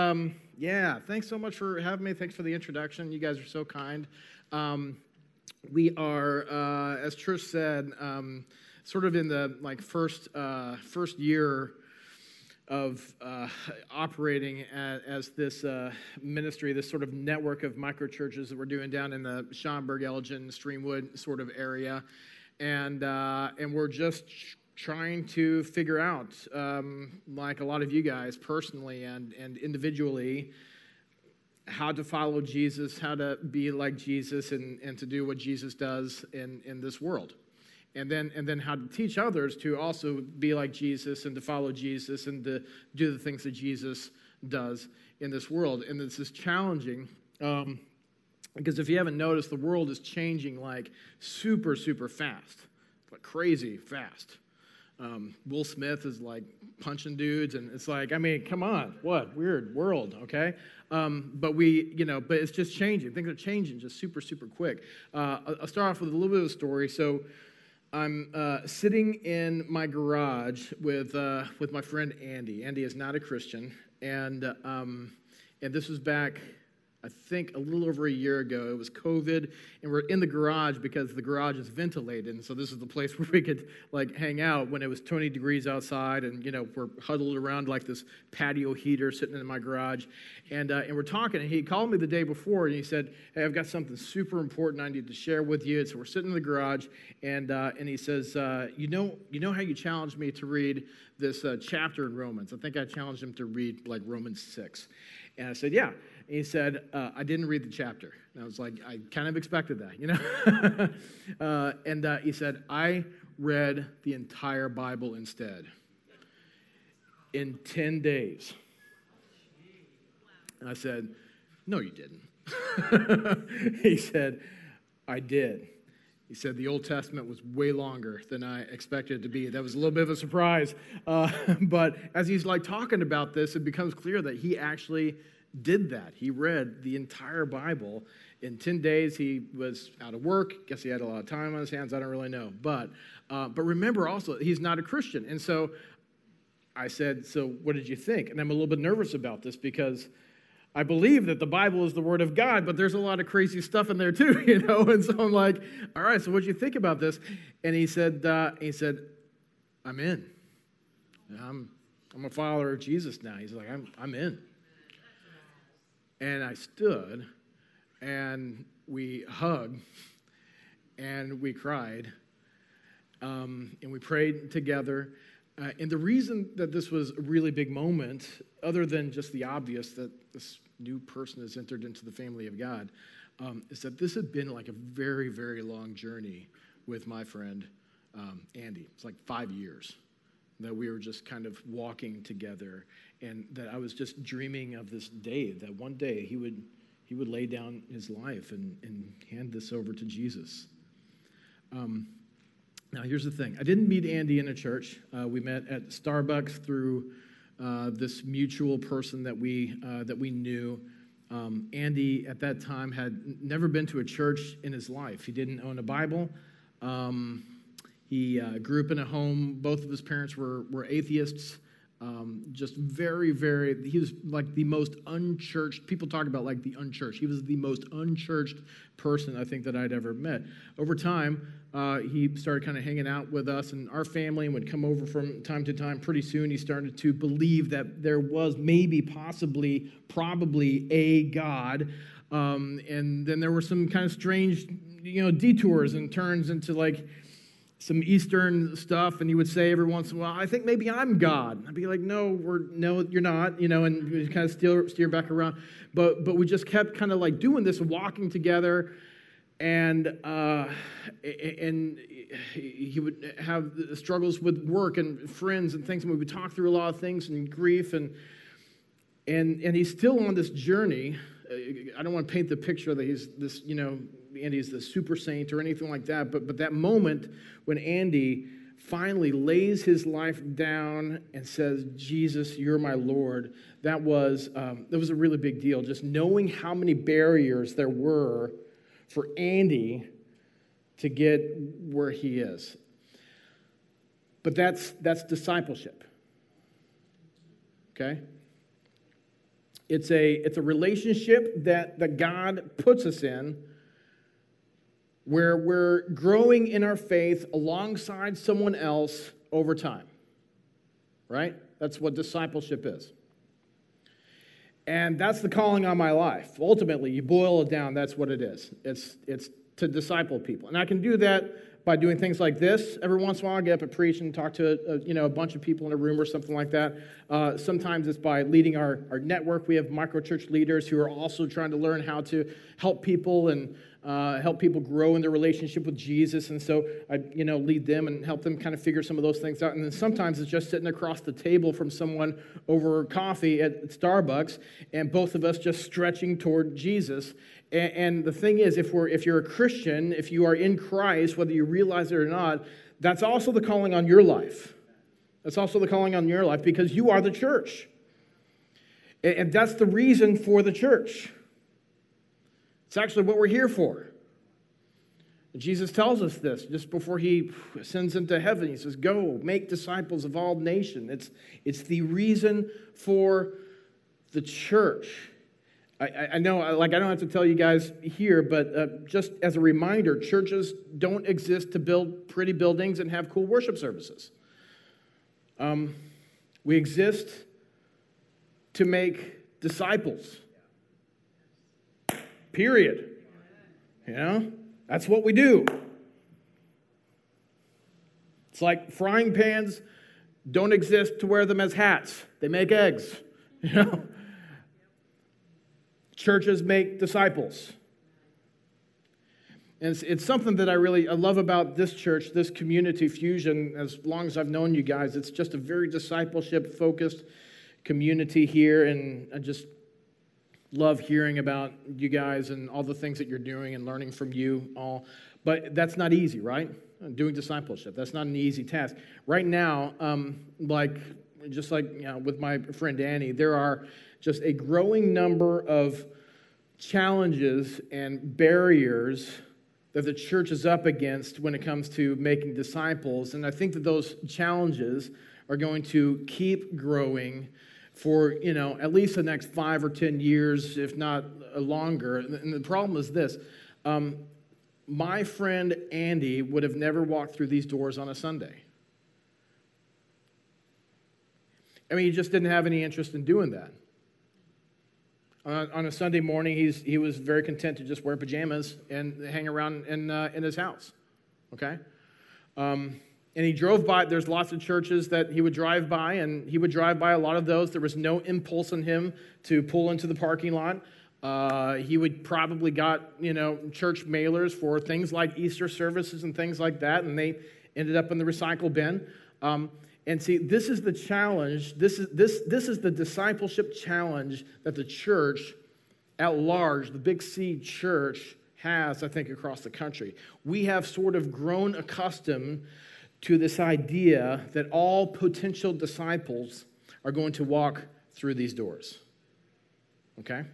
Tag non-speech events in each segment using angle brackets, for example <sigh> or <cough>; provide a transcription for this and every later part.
um, yeah, thanks so much for having me. Thanks for the introduction. You guys are so kind. Um, we are, uh, as Trish said, um, sort of in the like first uh, first year of uh, operating as, as this uh, ministry, this sort of network of micro churches that we're doing down in the Schaumburg, Elgin, Streamwood sort of area, and uh, and we're just trying to figure out, um, like a lot of you guys personally and and individually, how to follow Jesus, how to be like Jesus, and and to do what Jesus does in in this world and then and then how to teach others to also be like Jesus and to follow Jesus and to do the things that Jesus does in this world. And this is challenging um, because if you haven't noticed, the world is changing like super super fast, like crazy fast. Um, Will Smith is like punching dudes, and it's like, I mean, come on, what weird world, okay? Um, but we, you know, but it's just changing. Things are changing just super, super quick. Uh, I'll start off with a little bit of a story. So, I'm uh, sitting in my garage with, uh, with my friend Andy. Andy is not a Christian, and, um, and this was back I think a little over a year ago. It was COVID, and we're in the garage because the garage is ventilated, and so this is the place <laughs> where we could like hang out when it was 20 degrees outside, and you know we're huddled around like this patio heater sitting in my garage, and uh, and we're talking. And he called me the day before, and he said, "Hey, I've got something super important I need to share with you." And so we're sitting in the garage, and uh, and he says, uh, "You know, you know how you challenged me to read this uh, chapter in Romans? I think I challenged him to read like Romans six. And I said, Yeah he said, uh, I didn't read the chapter. And I was like, I kind of expected that, you know? <laughs> uh, and uh, he said, I read the entire Bible instead in 10 days. And I said, No, you didn't. <laughs> he said, I did. He said the Old Testament was way longer than I expected it to be. That was a little bit of a surprise. Uh, <laughs> but as he's like talking about this, it becomes clear that he actually did that. He read the entire Bible. In 10 days, he was out of work. Guess he had a lot of time on his hands. I don't really know. But, uh, but remember also, he's not a Christian. And so I said, So what did you think? And I'm a little bit nervous about this because I believe that the Bible is the Word of God, but there's a lot of crazy stuff in there too, <laughs> you know? And so I'm like, All right, so what did you think about this? And he said, uh, he said, I'm in. I'm, I'm a follower of Jesus now. He's like, I'm, I'm in. And I stood and we hugged and we cried um, and we prayed together. Uh, and the reason that this was a really big moment, other than just the obvious that this new person has entered into the family of God, um, is that this had been like a very, very long journey with my friend um, Andy. It's like five years that we were just kind of walking together and that I was just dreaming of this day that one day he would he would lay down his life and, and hand this over to Jesus. Um, now, here's the thing I didn't meet Andy in a church. Uh, we met at Starbucks through uh, this mutual person that we, uh, that we knew. Um, Andy, at that time, had never been to a church in his life. He didn't own a Bible. Um, he uh, grew up in a home, both of his parents were, were atheists. Um, just very, very, he was like the most unchurched, people talk about like the unchurched. He was the most unchurched person I think that I'd ever met. Over time, uh, he started kind of hanging out with us and our family and would come over from time to time. Pretty soon, he started to believe that there was maybe, possibly, probably a God. Um, and then there were some kind of strange, you know, detours and turns into like, some Eastern stuff, and he would say every once in a while, I think maybe I'm God. I'd be like, no, we're, no, you're not, you know, and we kind of steer, steer back around. But, but we just kept kind of like doing this, walking together, and, uh, and he would have struggles with work and friends and things, and we would talk through a lot of things and grief, and, and, and he's still on this journey. I don't want to paint the picture that he's this, you know, Andy's the super saint or anything like that, but, but that moment when Andy finally lays his life down and says, Jesus, you're my Lord, that was, um, that was a really big deal. Just knowing how many barriers there were for Andy to get where he is. But that's, that's discipleship. Okay? It's a, it's a relationship that, that God puts us in where we're growing in our faith alongside someone else over time. Right? That's what discipleship is. And that's the calling on my life. Ultimately, you boil it down, that's what it is. It's, it's to disciple people. And I can do that by doing things like this. Every once in a while, I get up and preach and talk to a, you know, a bunch of people in a room or something like that. Uh, sometimes it's by leading our, our network. We have microchurch leaders who are also trying to learn how to help people and uh, help people grow in their relationship with Jesus. And so I, you know, lead them and help them kind of figure some of those things out. And then sometimes it's just sitting across the table from someone over coffee at Starbucks, and both of us just stretching toward Jesus. And, and the thing is, if we're if you're a Christian, if you are in Christ, whether you realize it or not, that's also the calling on your life. That's also the calling on your life because you are the church. And that's the reason for the church. It's actually what we're here for. Jesus tells us this just before he sends into heaven. He says, Go, make disciples of all nations. It's, it's the reason for the church. I, I know, like, I don't have to tell you guys here, but uh, just as a reminder, churches don't exist to build pretty buildings and have cool worship services. Um, we exist to make disciples. Period. You know, that's what we do. It's like frying pans don't exist to wear them as hats, they make eggs. <laughs> You know, churches make disciples. And it's, it's, something that I really I love about this church, this community fusion. As long as I've known you guys, it's just a very discipleship focused community here, and I just love hearing about you guys and all the things that you're doing and learning from you all. But that's not easy, right? Doing discipleship. That's not an easy task. Right now, um, like just like you know, with my friend Danny, there are just a growing number of challenges and barriers that the church is up against when it comes to making disciples. And I think that those challenges are going to keep growing for you know at least the next five or ten years, if not longer. And the problem is this: um, my friend Andy would have never walked through these doors on a Sunday. I mean, he just didn't have any interest in doing that. On, on a Sunday morning, he's, he was very content to just wear pajamas and hang around in, uh, in his house. Okay? Um, and he drove by, there's lots of churches that he would drive by, and he would drive by a lot of those. There was no impulse in him to pull into the parking lot. Uh, he would probably got, you know, church mailers for things like Easter services and things like that, and they ended up in the recycle bin. Um, and see, this is the challenge. This is, this, this is the discipleship challenge that the church at large, the Big C church, has, I think, across the country. We have sort of grown accustomed to this idea that all potential disciples are going to walk through these doors. Okay?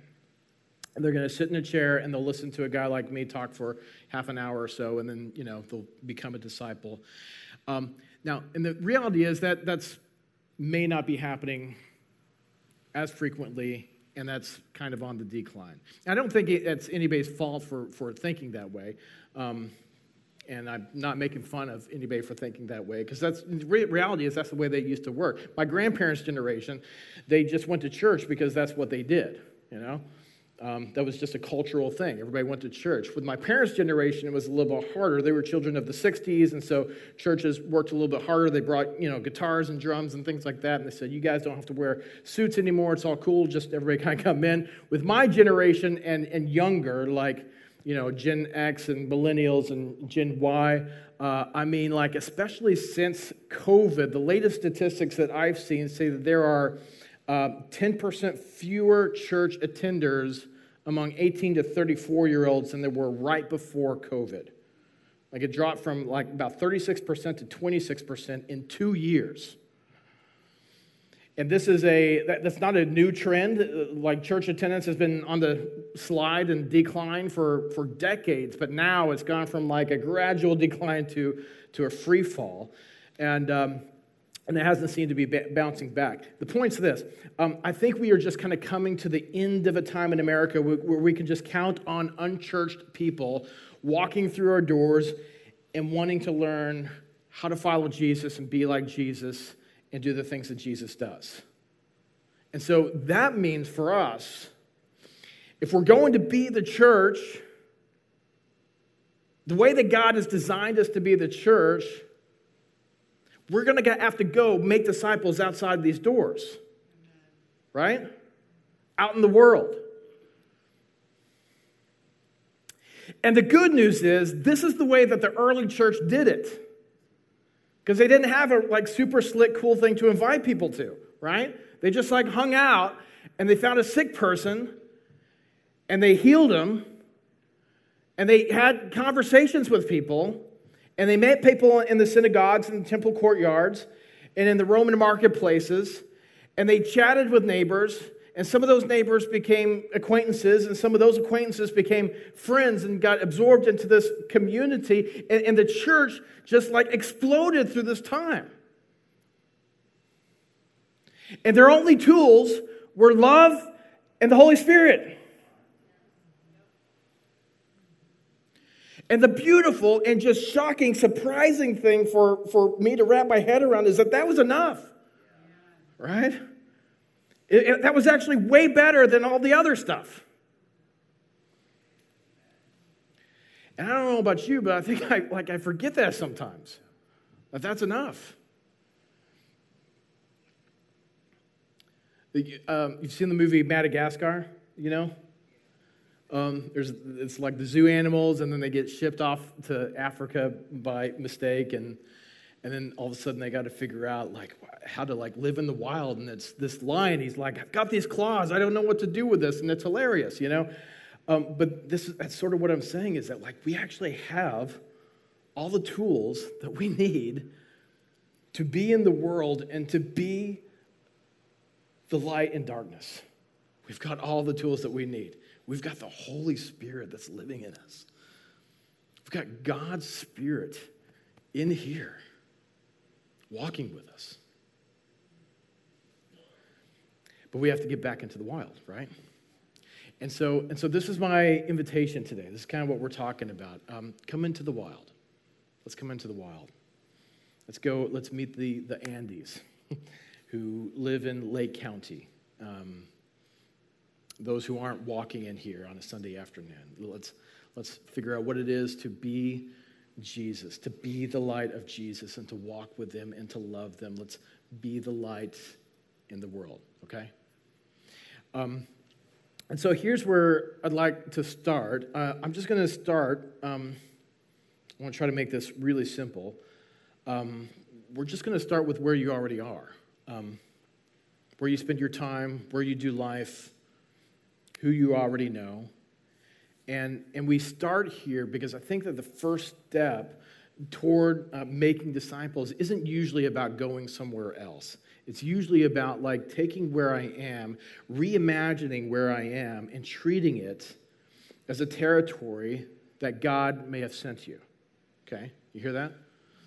And they're going to sit in a chair and they'll listen to a guy like me talk for half an hour or so, and then, you know, they'll become a disciple. Um, now, and the reality is that that's may not be happening as frequently, and that's kind of on the decline. I don't think it's anybody's fault for, for thinking that way. Um, and I'm not making fun of anybody for thinking that way because that's reality is that's the way they used to work. My grandparents' generation, they just went to church because that's what they did. You know, um, that was just a cultural thing. Everybody went to church. With my parents' generation, it was a little bit harder. They were children of the '60s, and so churches worked a little bit harder. They brought you know guitars and drums and things like that, and they said, "You guys don't have to wear suits anymore. It's all cool. Just everybody <laughs> kind of come in." With my generation and and younger, like you know, Gen X and millennials and Gen Y. Uh, I mean, like, especially since COVID, the latest statistics that I've seen say that there are uh, 10% fewer church attenders among 18 to 34 year olds than there were right before COVID. Like, it dropped from like about 36% to 26% in two years. And this is a, that's not a new trend. Like church attendance has been on the slide and decline for, for decades, but now it's gone from like a gradual <laughs> decline to, to a free fall. And um, and it hasn't seemed to be bouncing back. The point's this um, I think we are just kind of coming to the end of a time in America where, where we can just count on unchurched people walking through our doors and wanting to learn how to follow Jesus and be like Jesus and do the things that Jesus does. And so that means for us, if we're going to be the church, the way that God has designed us to be the church, we're going to have to go make disciples outside these doors, right? Out in the world. And the good news is, this is the way that the early church did it. Because they didn't have a like super slick, cool thing to invite people to, right? They just like hung out and they found a sick person and they healed them and they had conversations with people and they met people in the synagogues and the temple courtyards and in the Roman marketplaces. And they chatted with neighbors. And some of those neighbors became acquaintances, and some of those acquaintances became friends and got absorbed into this community. And, and the church just like exploded through this time. And their only tools were love and the Holy Spirit. And the beautiful and just shocking, surprising thing for, for me to wrap my head around is that that was enough. Right? It, it, that was actually way better than all the other stuff. And I don't know about you, but I think I, like, I forget that sometimes. That that's enough. Um, you've seen the movie Madagascar, you know? Um, there's, it's like the zoo animals, and then they get shipped off to Africa by mistake, and, and then all of a sudden they got to figure out like how to like live in the wild. And it's this lion. He's like, I've got these claws. I don't know what to do with this, and it's hilarious, you know. Um, but this is that's sort of what I'm saying is that like we actually have all the tools that we need to be in the world and to be the light in darkness. We've got all the tools that we need. We've got the Holy Spirit that's living in us. We've got God's Spirit in here walking with us. But we have to get back into the wild, right? And so, and so this is my invitation today. This is kind of what we're talking about. Um, come into the wild. Let's come into the wild. Let's go, let's meet the, the Andys <laughs> who live in Lake County. Um, those who aren't walking in here on a Sunday afternoon. Let's, let's figure out what it is to be Jesus, to be the light of Jesus, and to walk with them and to love them. Let's be the light in the world, okay? Um, and so here's where I'd like to start. Uh, I'm just going to start. Um, I want to try to make this really simple. Um, we're just going to start with where you already are, um, where you spend your time, where you do life, who you already know. And, and we start here because I think that the first step toward uh, making disciples isn't usually about going somewhere else. It's usually about like taking where I am, reimagining where I am, and treating it as a territory that God may have sent you. Okay? You hear that?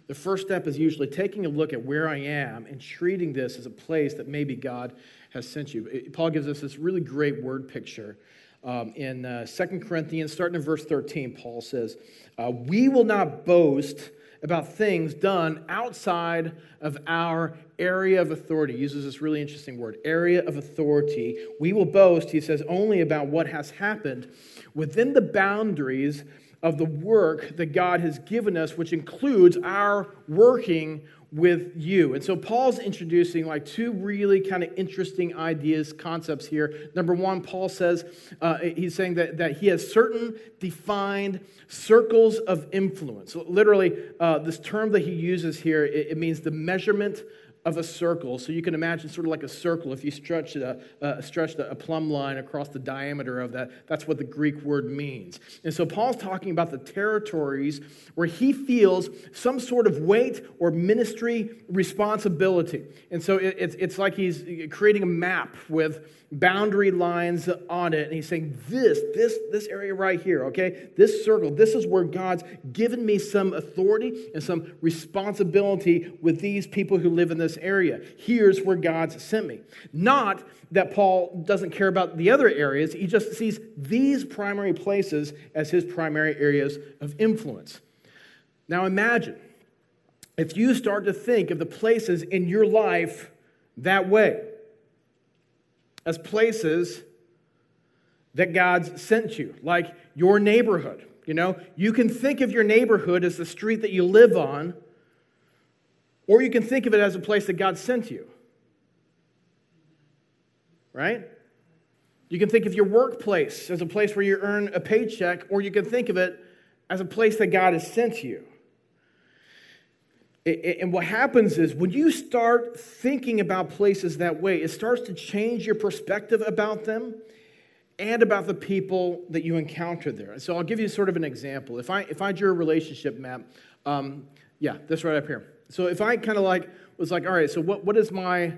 The first step is usually taking a look at where I am and treating this as a place that maybe God has sent you. Paul gives us this really great word picture. Um, in uh, 2 Corinthians, starting in verse 13, Paul says, uh, We will not boast about things done outside of our area of authority. He uses this really interesting word, area of authority. We will boast, he says, only about what has happened within the boundaries of the work that God has given us, which includes our working with you. And so Paul's introducing like two really kind of interesting ideas, concepts here. Number one, Paul says, uh, he's saying that, that he has certain defined circles of influence. Literally, uh, this term that he uses here, it, it means the measurement of a circle. So you can imagine sort of like a circle. If you stretch a, uh, stretched a plumb line across the diameter of that, that's what the Greek word means. And so Paul's talking about the territories where he feels some sort of weight or ministry responsibility. And so it, it's, it's like he's creating a map with boundary lines on it and he's saying this this this area right here okay this circle this is where god's given me some authority and some responsibility with these people who live in this area. Here's where God's sent me. Not that Paul doesn't care about the other areas, he just sees these primary places as his primary areas of influence. Now imagine if you start to think of the places in your life that way, as places that God's sent you, like your neighborhood. You know, you can think of your neighborhood as the street that you live on, or you can think of it as a place that God sent you. Right? You can think of your workplace as a place where you earn a paycheck, or you can think of it as a place that God has sent you. And what happens is when you start thinking about places that way, it starts to change your perspective about them and about the people that you encounter there. So I'll give you sort of an example. If I if I drew a relationship map, um, yeah, this right up here. So if I kind of like was like, all right, so what what is my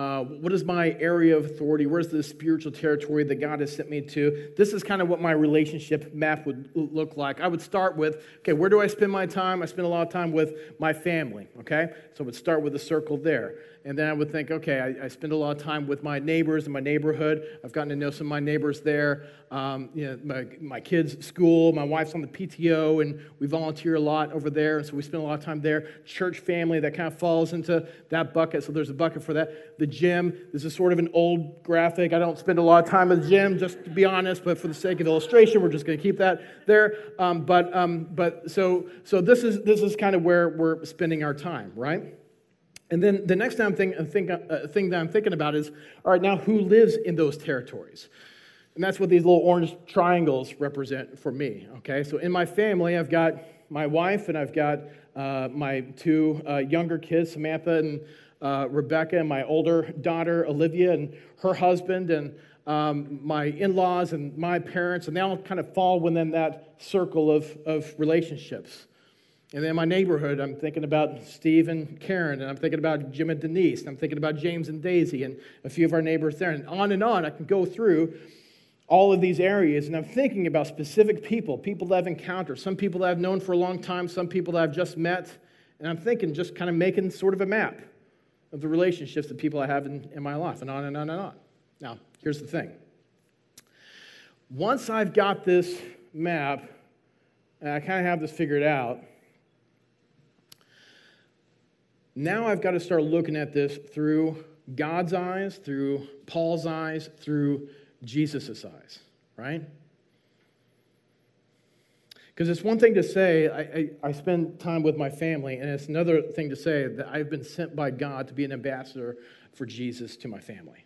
uh, what is my area of authority? Where's the spiritual territory that God has sent me to? This is kind of what my relationship map would look like. I would start with, okay, where do I spend my time? I spend a lot of time with my family, okay? So I would start with a circle there. And then I would think, okay, I, I, spend a lot of time with my neighbors in my neighborhood. I've gotten to know some of my neighbors there. Um, you know, my, my kids' school, my wife's on the PTO, and we volunteer a lot over there. And so we spend a lot of time there. Church family, that kind of falls into that bucket. So there's a bucket for that. The gym, this is sort of an old graphic. I don't spend a lot of time at the gym, just to be honest, but for the sake of illustration, we're just going to keep that there. Um, but um, but so, so this, is, this is kind of where we're spending our time, right? And then the next thing, uh, thing, uh, thing that I'm thinking about is all right, now who lives in those territories? And that's what these little orange triangles represent for me, okay? So in my family, I've got my wife and I've got uh, my two uh, younger kids, Samantha and uh, Rebecca, and my older daughter, Olivia, and her husband, and um, my in laws and my parents, and they all kind of fall within that circle of, of relationships. And then in my neighborhood, I'm thinking about Steve and Karen, and I'm thinking about Jim and Denise, and I'm thinking about James and Daisy, and a few of our neighbors there. And on and on, I can go through all of these areas, and I'm thinking about specific people, people that I've encountered, some people that I've known for a long time, some people that I've just met. And I'm thinking, just kind of making sort of a map of the relationships that people I have in, in my life, and on and on and on. Now, here's the thing once I've got this map, and I kind of have this figured out, now I've got to start looking at this through God's eyes, through Paul's eyes, through Jesus' eyes, right? Because it's one thing to say, I, I, I, spend time with my family, and it's another thing to say that I've been sent by God to be an ambassador for Jesus to my family,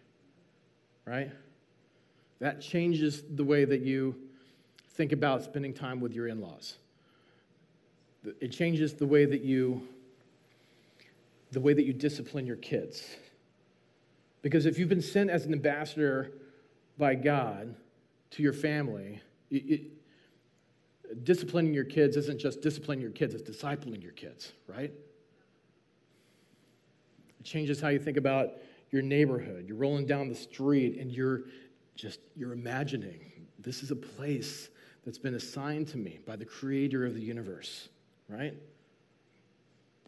right? That changes the way that you think about spending time with your in laws. It changes the way that you the way that you discipline your kids. Because if you've been sent as an ambassador by God to your family, it, it, disciplining your kids isn't just disciplining your kids, it's discipling your kids, right? It changes how you think about your neighborhood. You're rolling down the street and you're just you're imagining this is a place that's been assigned to me by the creator of the universe, right?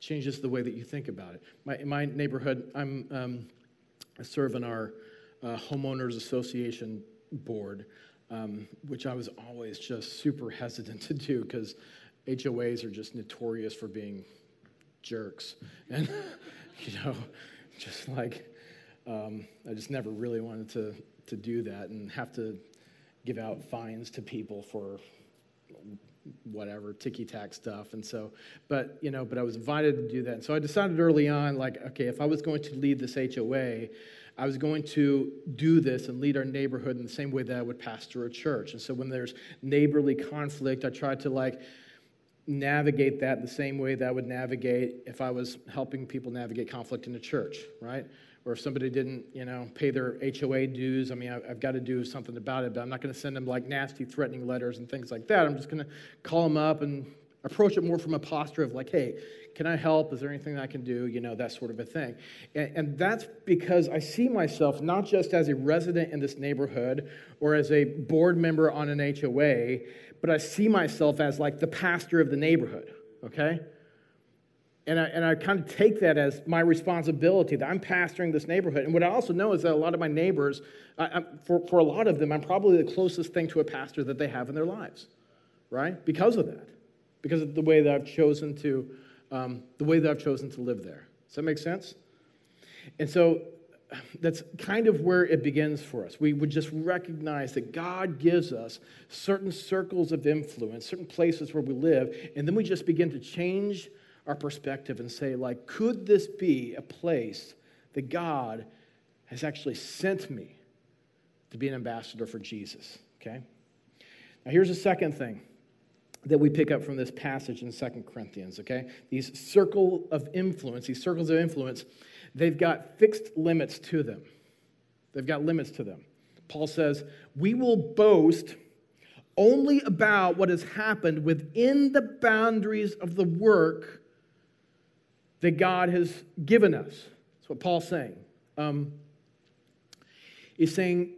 Changes the way that you think about it. My, in my neighborhood, I'm, um, I serve on our uh, homeowners association board, um, which I was always just super hesitant <laughs> to do because HOAs are just notorious for being jerks. <laughs> And, you know, just like, um, I just never really wanted to, to do that and have to give out fines to people for whatever ticky tack stuff. And so but you know but i was invited to do that. And so i decided early on like okay if i was going to lead this hoa i was going to do this and lead our neighborhood in the same way that i would pastor a church. And so when there's neighborly conflict i tried to like navigate that the same way that i would navigate if i was helping people navigate conflict in a church right or if somebody didn't, you know, pay their HOA dues, I mean, I've, I've got to do something about it, but I'm not going to send them like nasty, threatening letters and things like that. I'm just going to call them up and approach it more from a posture of like, hey, can I help? Is there anything I can do? You know, that sort of a thing. And, and, that's because I see myself not just as a resident in this neighborhood or as a board member on an HOA, but I see myself as like the pastor of the neighborhood, okay? And I, and I kind of take that as my responsibility that I'm pastoring this neighborhood. And what I also know is that a lot of my neighbors, I, for, for a lot of them, I'm probably the closest thing to a pastor that they have in their lives, right? Because of that, because of the way that I've chosen to, um, the way that I've chosen to live there. Does that make sense? And so that's kind of where it begins for us. We would just recognize that God gives us certain circles of influence, certain places where we live, and then we just begin to change our perspective and say, like, could this be a place that God has actually sent me to be an ambassador for Jesus? Okay? Now, here's the second thing that we pick up from this passage in Second Corinthians, okay? These circle of influence, these circles of influence, they've got fixed limits to them. They've got limits to them. Paul says, We will boast only about what has happened within the boundaries of the work that God has given us. That's what Paul's saying. Um, he's saying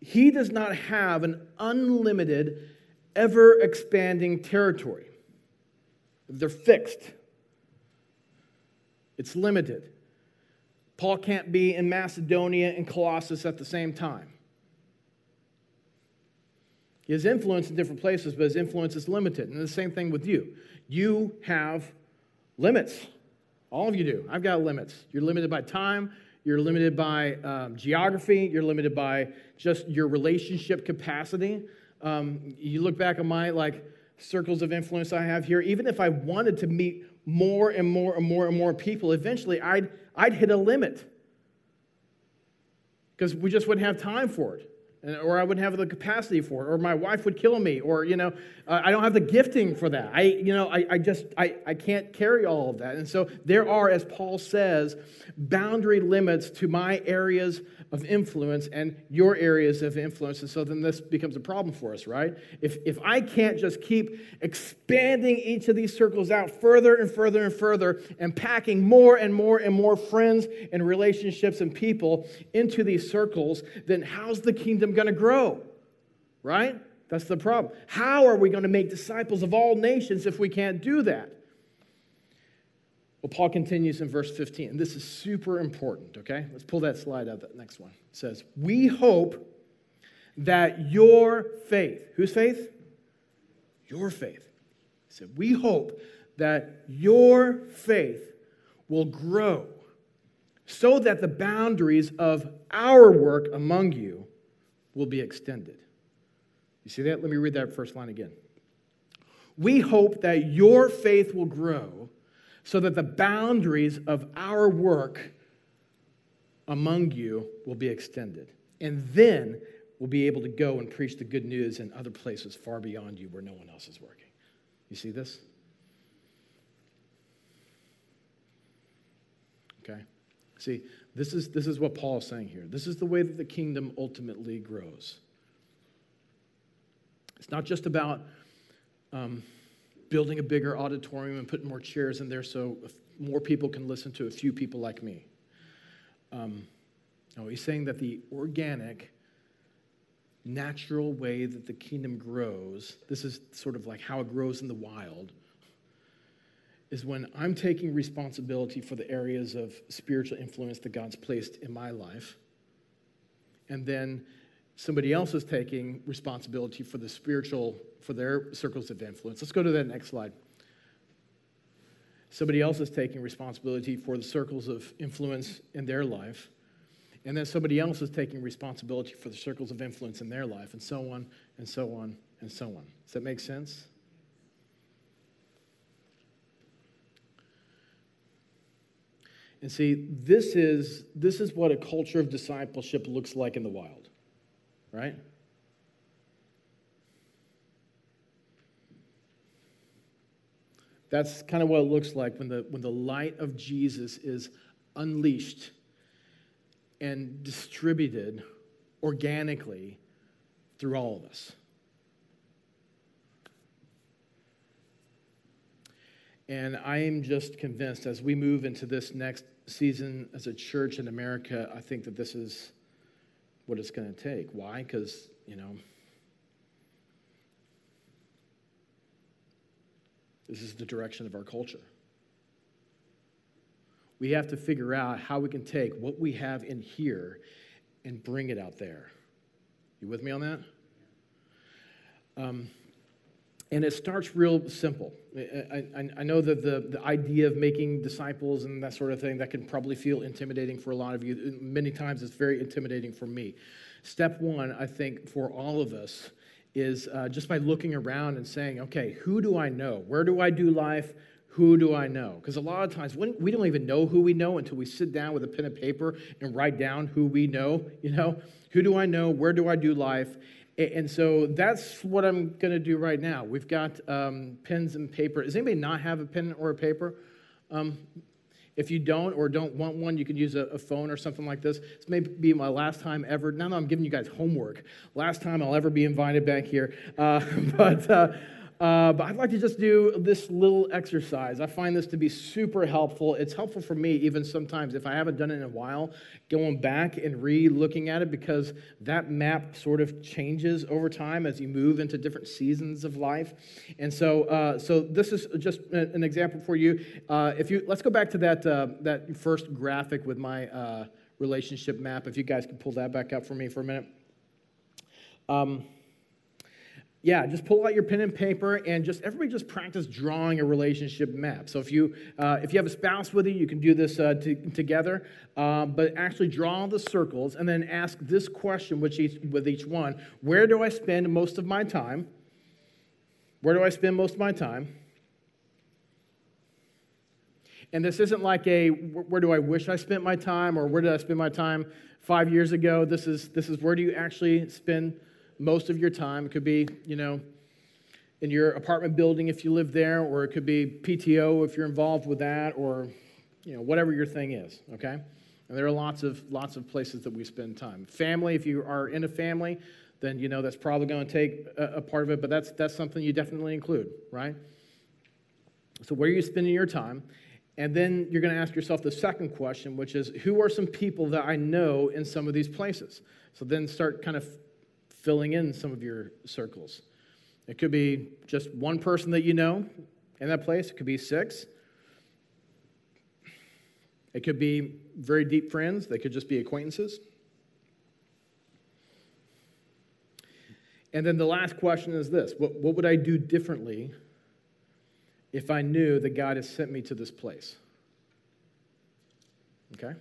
he does not have an unlimited, ever expanding territory. They're fixed, it's limited. Paul can't be in Macedonia and Colossus at the same time. He has influence in different places, but his influence is limited. And the same thing with you. You have limits. All of you do. I've got limits. You're limited by time, you're limited by um, geography, you're limited by just your relationship capacity. Um, you look back at my like circles of influence I have here, even if I wanted to meet more and more and more and more people, eventually I'd, I'd hit a limit because we just wouldn't have time for it or I wouldn't have the capacity for it, or my wife would kill me, or, you know, uh, I don't have the gifting for that. I, you know, I, I just, I, I can't carry all of that. And so there are, as Paul says, boundary limits to my areas of influence and your areas of influence. And so then this becomes a problem for us, right? If, if I can't just keep expanding each of these circles out further and further and further and packing more and more and more friends and relationships and people into these circles, then how's the kingdom going to grow? Right? That's the problem. How are we going to make disciples of all nations if we can't do that? Well, Paul continues in verse 15, and this is super important, okay? Let's pull that slide out, that next one. It says, We hope that your faith, whose faith? Your faith. He said, We hope that your faith will grow so that the boundaries of our work among you will be extended. You see that? Let me read that first line again. We hope that your faith will grow so that the boundaries of our work among you will be extended. And then we'll be able to go and preach the good news in other places far beyond you where no one else is working. You see this? Okay? See, this is, this is what Paul is saying here. This is the way that the kingdom ultimately grows. It's not just about um, building a bigger auditorium and putting more chairs in there so more people can listen to a few people like me. Um, no, he's saying that the organic, natural way that the kingdom grows, this is sort of like how it grows in the wild, is when I'm taking responsibility for the areas of spiritual influence that God's placed in my life. And then somebody else is taking responsibility for the spiritual, for their circles of influence. Let's go to that next slide. Somebody else is taking responsibility for the circles of influence in their life. And then somebody else is taking responsibility for the circles of influence in their life, and so on, and so on, and so on. Does that make sense? And see, this is, this is what a culture of discipleship looks like in the wild right? That's kind of what it looks like when the, when the light of Jesus is unleashed and distributed organically through all of us. And I am just convinced as we move into this next season as a church in America, I think that this is what it's going to take. Why? Because, you know, this is the direction of our culture. we have to figure out how we can take what we have in here and bring it out there. You with me on that? Um, and it starts real simple. I, I, I, know that the, the idea of making disciples and that sort of thing, that can probably feel intimidating for a lot of you. Many times it's very intimidating for me. Step one, I think, for all of us is uh, just by looking around and saying, okay, who do I know? Where do I do life? Who do I know? Because a lot of times we don't even know who we know until we sit down with a pen and paper and write down who we know. You know, who do I know? Where do I do life? And so that's what I'm going to do right now. We've got um, pens and paper. Does anybody not have a pen or a paper? Um, if you don't or don't want one, you can use a, a, phone or something like this. This may be my last time ever. Now that I'm giving you guys homework, last time I'll ever be invited back here. Uh, <laughs> but uh, uh, but I'd like to just do this little exercise. I find this to be super helpful. It's helpful for me, even sometimes if I haven't done it in a while, going back and re looking at it because that map sort of changes over time as you move into different seasons of life. And so, uh, so this is just an example for you. Uh, if you let's go back to that uh, that first graphic with my uh, relationship map. If you guys can pull that back up for me for a minute. Um, yeah, just pull out your pen and paper and just everybody just practice drawing a relationship map. So if you uh, if you have a spouse with you, you can do this uh, to, together. Um, but actually draw the circles and then ask this question with each, with each one: Where do I spend most of my time? Where do I spend most of my time? And this isn't like a where do I wish I spent my time or where did I spend my time five years ago. This is this is where do you actually spend most of your time. It could be, you know, in your apartment building if you live there, or it could be PTO if you're involved with that, or, you know, whatever your thing is, okay? And there are lots of lots of places that we spend time. Family, if you are in a family, then you know that's probably going to take a, a part of it, but that's that's something you definitely include, right? So where are you spending your time? And then you're going to ask yourself the second question, which is who are some people that I know in some of these places? So then start kind of filling in some of your circles. It could be just one person that you know in that place, it could be six. It could be very deep friends, they could just be acquaintances. And then the last question is this what, what would I do differently if I knew that God has sent me to this place? Okay?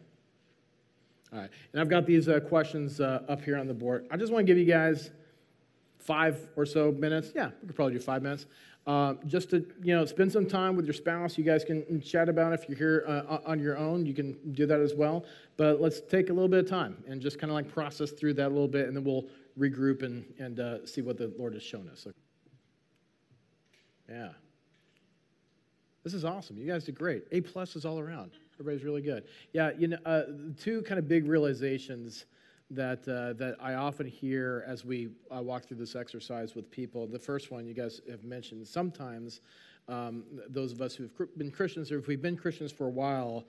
All right, and I've got these uh, questions uh, up here on the board. I just want to give you guys five or so minutes. Yeah, we could probably do five minutes. Uh, just to you know, spend some time with your spouse. You guys can chat about it. if you're here uh, on your own. You can do that as well. But let's take a little bit of time and just kind of like process through that a little bit, and then we'll regroup and and uh, see what the Lord has shown us. Yeah, this is awesome. You guys did great. A plus is all around. Everybody's really good. Yeah, you know, uh, two kind of big realizations that uh, that I often hear as we uh, walk through this exercise with people. The first one you guys have mentioned. Sometimes um, those of us who've been Christians, or if we've been Christians for a while,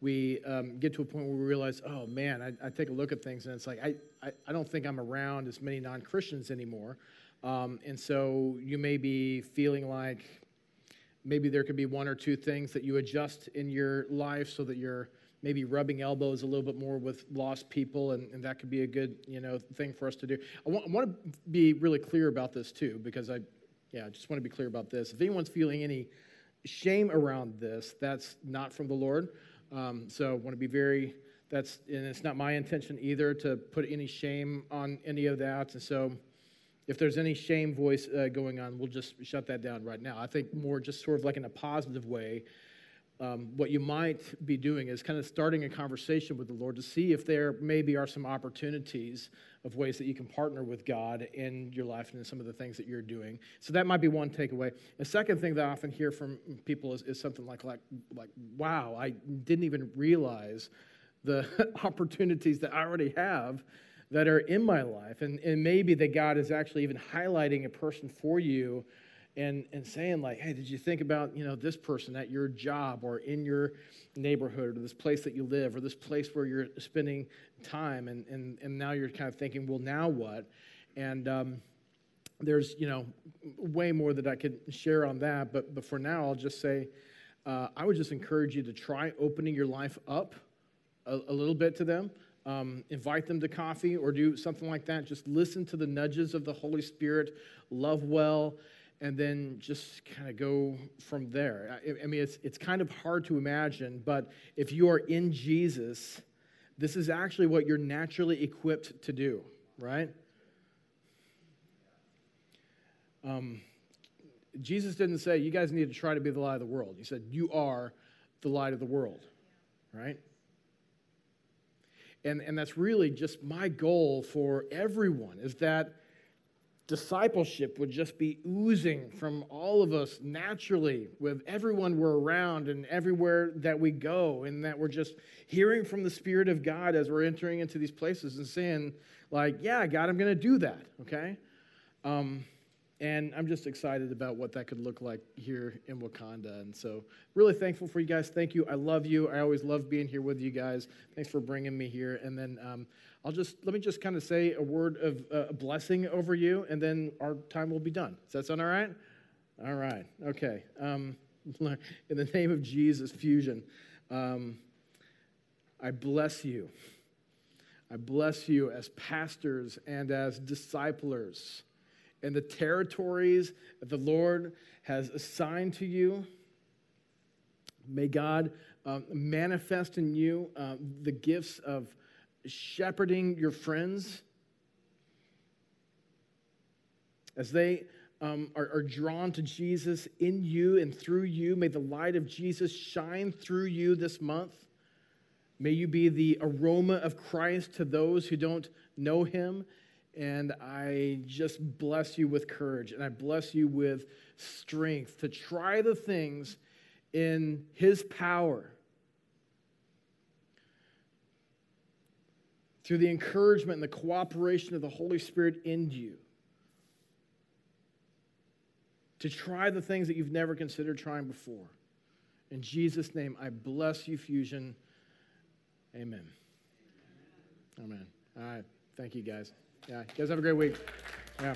we um, get to a point where we realize, oh man, I, I, take a look at things and it's like I, I, I don't think I'm around as many non-Christians anymore. Um, and so you may be feeling like maybe there could be one or two things that you adjust in your life so that you're maybe rubbing elbows a little bit more with lost people and, and that could be a good you know thing for us to do. I want, to be really clear about this too because i yeah i just want to be clear about this. If anyone's feeling any shame around this that's not from the lord. Um, so i want to be very that's and it's not my intention either to put any shame on any of that. And so if there's any shame voice uh, going on, we'll just shut that down right now. I think more just sort of like in a positive way, um, what you might be doing is kind of starting a conversation with the Lord to see if there maybe are some opportunities of ways that you can partner with God in your life and in some of the things that you're doing. So that might be one takeaway. The second thing that I often hear from people is, is something like, like, like, wow, I didn't even realize the <laughs> opportunities that I already have that are in my life. And, and maybe that God is actually even highlighting a person for you and, and saying, like, hey, did you think about, you know, this person at your job or in your neighborhood or this place that you live or this place where you're spending time? And, and, and now you're kind of thinking, well, now what? And um, there's, you know, way more that I could share on that. But, but for now, I'll just say, uh, I would just encourage you to try opening your life up a, a little bit to them. Um, invite them to coffee or do something like that. Just listen to the nudges of the Holy Spirit, love well, and then just kind of go from there. I, I mean, it's, it's kind of hard to imagine, but if you are in Jesus, this is actually what you're naturally equipped to do, right? Um, Jesus didn't say, you guys need to try to be the light of the world. He said, you are the light of the world, right? And, and that's really just my goal for everyone is that discipleship would just be oozing from all of us naturally with everyone we're around and everywhere that we go and that we're just hearing from the spirit of god as we're entering into these places and saying like yeah god i'm going to do that okay? Um, and I'm just excited about what that could look like here in Wakanda. And so, really thankful for you guys. Thank you. I love you. I always love being here with you guys. Thanks for bringing me here. And then um, I'll just let me just kind of say a word of uh, a blessing over you, and then our time will be done. Does that sound all right? All right. Okay. Um, <laughs> in the name of Jesus, fusion. Um, I bless you. I bless you as pastors and as disciplers and the territories that the Lord has assigned to you. May God um, manifest in you um, the gifts of shepherding your friends as they um, are, are drawn to Jesus in you and through you. May the light of Jesus shine through you this month. May you be the aroma of Christ to those who don't know him and I just bless you with courage and I bless you with strength to try the things in His power. Through the encouragement and the cooperation of the Holy Spirit in you. To try the things that you've never considered trying before. In Jesus' name, I bless you, Fusion. Amen. Amen. All right. Thank you, guys. Yeah, you guys have a great week. Yeah.